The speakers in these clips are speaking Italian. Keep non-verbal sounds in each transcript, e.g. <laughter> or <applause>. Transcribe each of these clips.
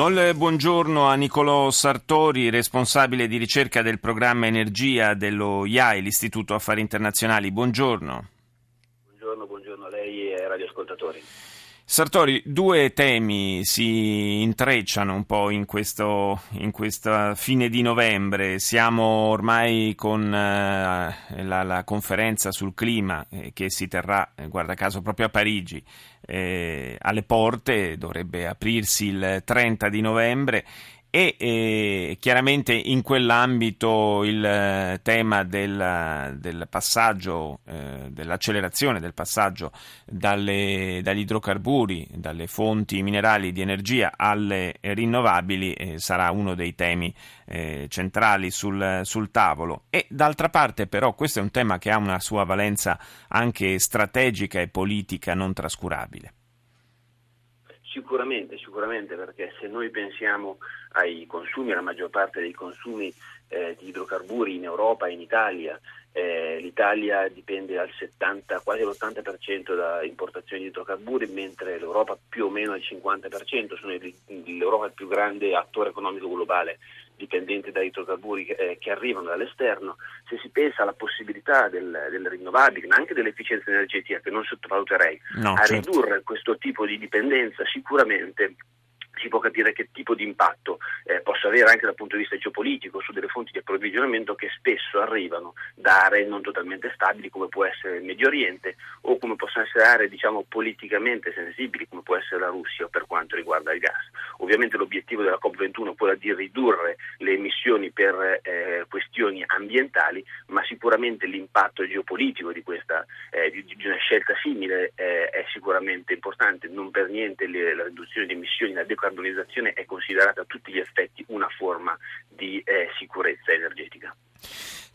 Do il buongiorno a Nicolò Sartori, responsabile di ricerca del programma Energia dello IAI, l'Istituto Affari Internazionali. Buongiorno. Buongiorno, buongiorno a lei e ai radioascoltatori. Sartori, due temi si intrecciano un po' in, questo, in questa fine di novembre. Siamo ormai con uh, la, la, conferenza sul clima eh, che si terrà, eh, guarda caso, proprio a Parigi, eh, alle porte, dovrebbe aprirsi il 30 di novembre e eh, chiaramente in quell'ambito il eh, tema del, del passaggio, eh, dell'accelerazione del passaggio dalle, dagli idrocarburi, dalle fonti minerali di energia alle rinnovabili eh, sarà uno dei temi eh, centrali sul, sul tavolo. E d'altra parte però questo è un tema che ha una sua valenza anche strategica e politica non trascurabile. Sicuramente, sicuramente, perché se noi pensiamo ai consumi, alla maggior parte dei consumi eh, di idrocarburi in Europa e in Italia, eh, l'Italia dipende al 70, quasi l'80% da importazioni di idrocarburi, mentre l'Europa più o meno al 50%, sono l'Europa il più grande attore economico globale dipendente da idrocarburi che, eh, che, arrivano dall'esterno, se si pensa alla possibilità del, delle rinnovabili, ma anche dell'efficienza energetica, che non sottovaluterei, no, a certo. ridurre questo tipo di dipendenza, sicuramente si può capire che tipo di impatto eh, possa avere anche dal punto di vista geopolitico su delle fonti di approvvigionamento che spesso arrivano da aree non totalmente stabili come può essere il Medio Oriente o come possono essere aree diciamo, politicamente sensibili come può essere la Russia per quanto riguarda il gas. Ovviamente l'obiettivo della COP21 è quello di ridurre le emissioni per eh, questioni ambientali, ma sicuramente l'impatto geopolitico di, questa, eh, di, di una scelta simile eh, è sicuramente importante. Non per niente le, la riduzione di emissioni, la decarbonizzazione è considerata a tutti gli effetti una forma di eh, sicurezza energetica.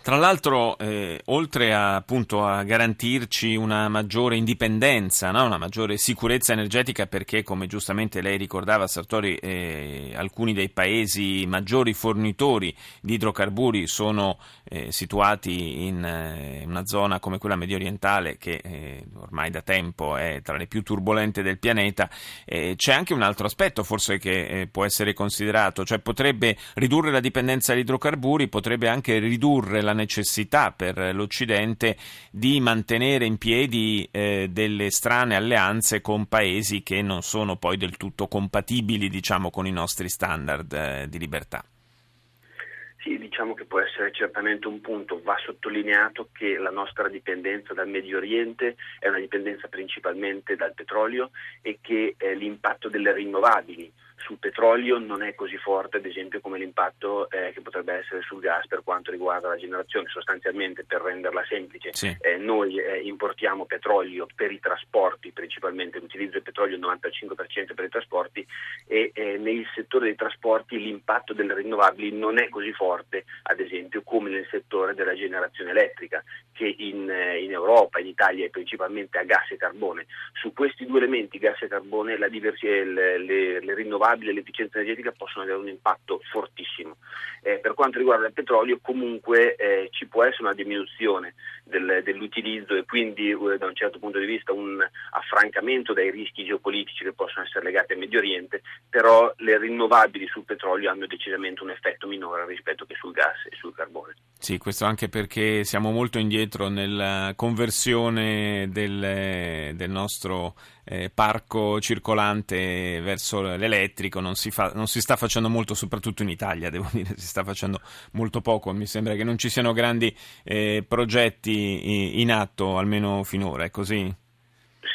Tra l'altro, eh, oltre a, appunto, a, garantirci una maggiore indipendenza, no? una maggiore sicurezza energetica, perché, come giustamente lei ricordava, Sartori, eh, alcuni dei paesi maggiori fornitori di idrocarburi sono eh, situati in eh, una zona come quella medio orientale, che eh, ormai da tempo è tra le più turbolente del pianeta, eh, c'è anche un altro aspetto forse che può essere considerato, cioè potrebbe ridurre la dipendenza dagli idrocarburi, potrebbe anche ridurre la necessità per l'Occidente di mantenere in piedi eh, delle strane alleanze con paesi che non sono poi del tutto compatibili diciamo, con i nostri standard eh, di libertà. Sì, diciamo che può essere certamente un punto. Va sottolineato che la nostra dipendenza dal Medio Oriente è una dipendenza principalmente dal petrolio e che eh, l'impatto delle rinnovabili sul petrolio non è così forte, ad esempio, come l'impatto eh, che potrebbe essere sul gas per quanto riguarda la generazione. Sostanzialmente, per renderla semplice, sì. eh, noi eh, importiamo petrolio per i trasporti, principalmente l'utilizzo del petrolio il 95% per i trasporti e eh, nel settore dei trasporti l'impatto delle rinnovabili non è così forte, ad esempio, come nel settore della generazione elettrica, che in, eh, in Europa, in Italia è principalmente a gas e carbone. Su questi due elementi, gas e carbone, la diversi- le, le, le rinnovabili rinnovabili e l'efficienza energetica possono avere un impatto fortissimo. Eh, per quanto riguarda il petrolio comunque eh, ci può essere una diminuzione del, dell'utilizzo e quindi eh, da un certo punto di vista un affrancamento dai rischi geopolitici che possono essere legati al Medio Oriente, però le rinnovabili sul petrolio hanno decisamente un effetto minore rispetto che sul gas e sul carbone. Sì, questo anche perché siamo molto indietro nella conversione del, del nostro eh, parco circolante verso l'elettrico, non si, fa, non si, sta facendo molto, soprattutto in Italia, <laughs> devo dire, si sta facendo molto poco. Mi sembra che non ci siano grandi eh, progetti in atto, almeno finora, è così?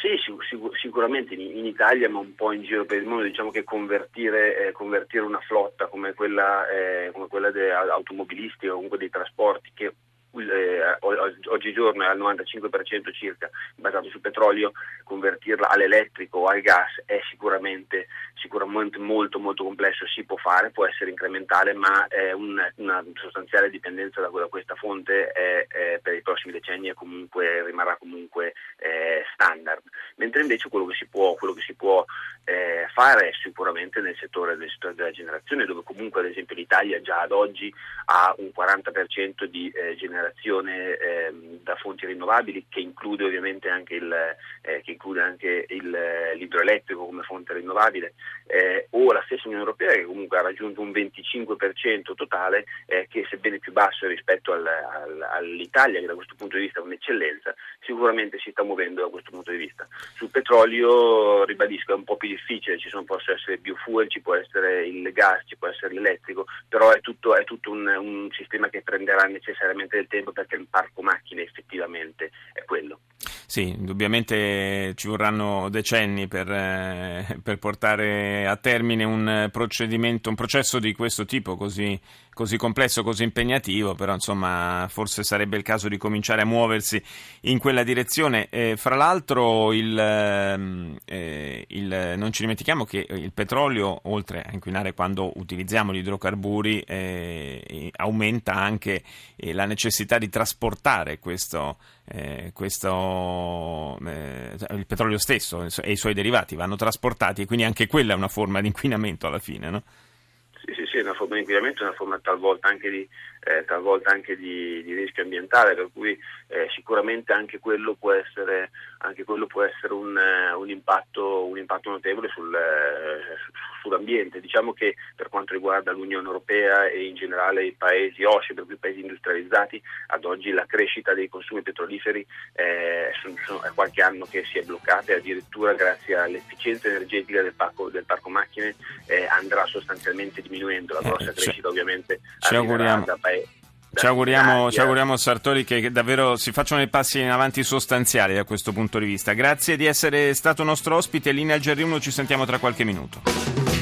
Sì, sicuramente in, Italia, ma un po' in giro per il mondo, diciamo che convertire, eh, convertire una flotta come quella, eh, come quella de, automobilistica o comunque dei trasporti, che eh, oggigiorno è al 95% circa basato sul petrolio, convertirla all'elettrico o al gas è sicuramente, sicuramente molto molto complesso, si può fare, può essere incrementale, ma un, una sostanziale dipendenza da, da questa fonte è, è per i prossimi decenni comunque, rimarrà comunque eh, standard. Mentre invece quello che si può, che si può eh, fare è sicuramente nel settore, nel settore, della generazione, dove comunque ad esempio l'Italia già ad oggi ha un 40% di eh, generazione ehm, da fonti rinnovabili, che include ovviamente anche, il, eh, include anche il, l'idroelettrico come fonte rinnovabile, eh, o la stessa Unione Europea che comunque ha raggiunto un 25% totale, eh, che sebbene più basso rispetto al, al, all'Italia, che da questo punto di vista è un'eccellenza, sicuramente si sta muovendo da questo punto di vista. Sul petrolio, ribadisco, è un po' più difficile, ci sono, possono essere biofuel, ci può essere il gas, ci può essere l'elettrico, però è tutto, è tutto un, un sistema che prenderà necessariamente del tempo perché il parco macchine effettivamente è quello. Sì, indubbiamente ci vorranno decenni per, eh, per, portare a termine un procedimento, un processo di questo tipo così, così, complesso, così impegnativo, però insomma forse sarebbe il caso di cominciare a muoversi in quella direzione. Eh, fra l'altro il, ehm, eh, il, non ci dimentichiamo che il petrolio, oltre a inquinare quando utilizziamo gli idrocarburi, eh, aumenta anche eh, la necessità di trasportare questo eh, questo, eh, il petrolio stesso e i suoi derivati vanno trasportati e quindi anche quella è una forma di inquinamento alla fine, no? Sì, sì, sì, è una forma inquinamento, è una forma talvolta anche di, eh, talvolta anche di, di, rischio ambientale, per cui eh, sicuramente anche quello può essere, quello può essere un, uh, un, impatto, un, impatto, notevole sul, uh, sull'ambiente. Diciamo che per quanto riguarda l'Unione Europea e in generale i paesi OSCE, per cui i paesi industrializzati, ad oggi la crescita dei consumi petroliferi eh, è qualche anno che si è bloccata e addirittura grazie all'efficienza energetica del parco, del parco macchine eh, andrà sostanzialmente diminuendo. La grossa crescita ovviamente ci auguriamo. da paesi ci auguriamo, ci auguriamo, Sartori, che davvero si facciano dei passi in avanti sostanziali da questo punto di vista. Grazie di essere stato nostro ospite. Linea al GR1, ci sentiamo tra qualche minuto.